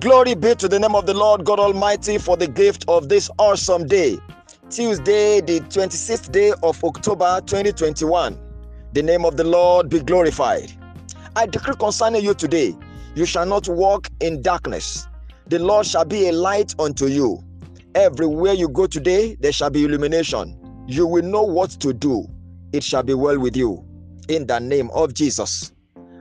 Glory be to the name of the Lord God Almighty for the gift of this awesome day. Tuesday, the 26th day of October 2021. The name of the Lord be glorified. I decree concerning you today, you shall not walk in darkness. The Lord shall be a light unto you. Everywhere you go today, there shall be illumination. You will know what to do. It shall be well with you. In the name of Jesus.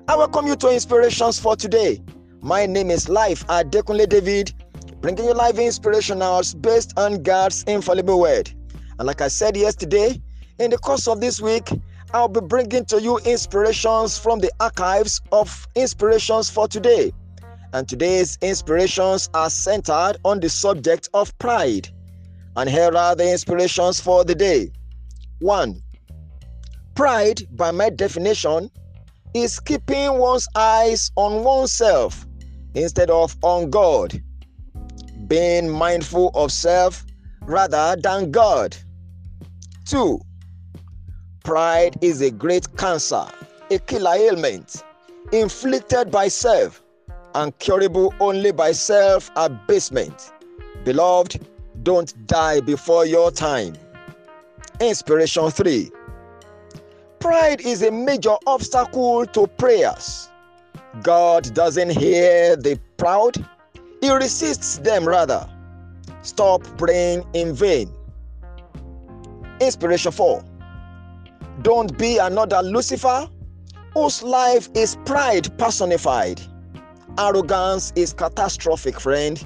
I welcome you to Inspirations for today. My name is Life Adekunle David, bringing you live inspirationals based on God's infallible word. And like I said yesterday, in the course of this week, I'll be bringing to you inspirations from the archives of inspirations for today. And today's inspirations are centered on the subject of pride. And here are the inspirations for the day. 1. Pride, by my definition, is keeping one's eyes on oneself instead of on God, being mindful of self rather than God. 2. Pride is a great cancer, a killer ailment, inflicted by self and curable only by self abasement. Beloved, don't die before your time. Inspiration 3 Pride is a major obstacle to prayers. God doesn't hear the proud, He resists them rather. Stop praying in vain. Inspiration 4 Don't be another Lucifer whose life is pride personified. Arrogance is catastrophic, friend.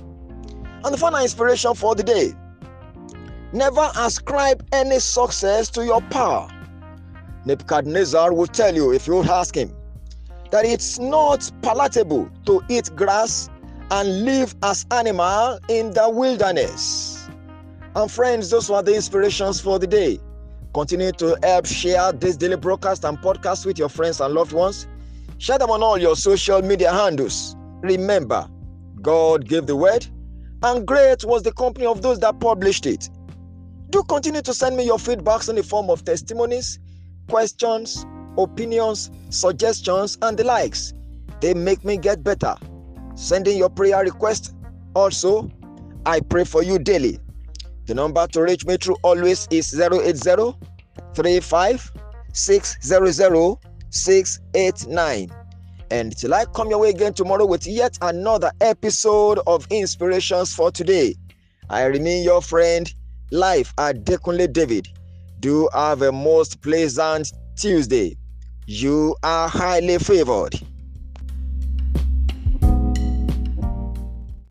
And the final inspiration for the day never ascribe any success to your power. Nebuchadnezzar will tell you if you ask him that it's not palatable to eat grass and live as animal in the wilderness. And friends, those were the inspirations for the day. Continue to help share this daily broadcast and podcast with your friends and loved ones. Share them on all your social media handles. Remember, God gave the word, and great was the company of those that published it. Do continue to send me your feedbacks in the form of testimonies, questions, opinions, suggestions, and the likes. They make me get better. Sending your prayer request. Also, I pray for you daily. The number to reach me through always is 080 35 600 689. And till I come your way again tomorrow with yet another episode of Inspirations for Today, I remain your friend, Life Adekunle David. Do have a most pleasant Tuesday. You are highly favored.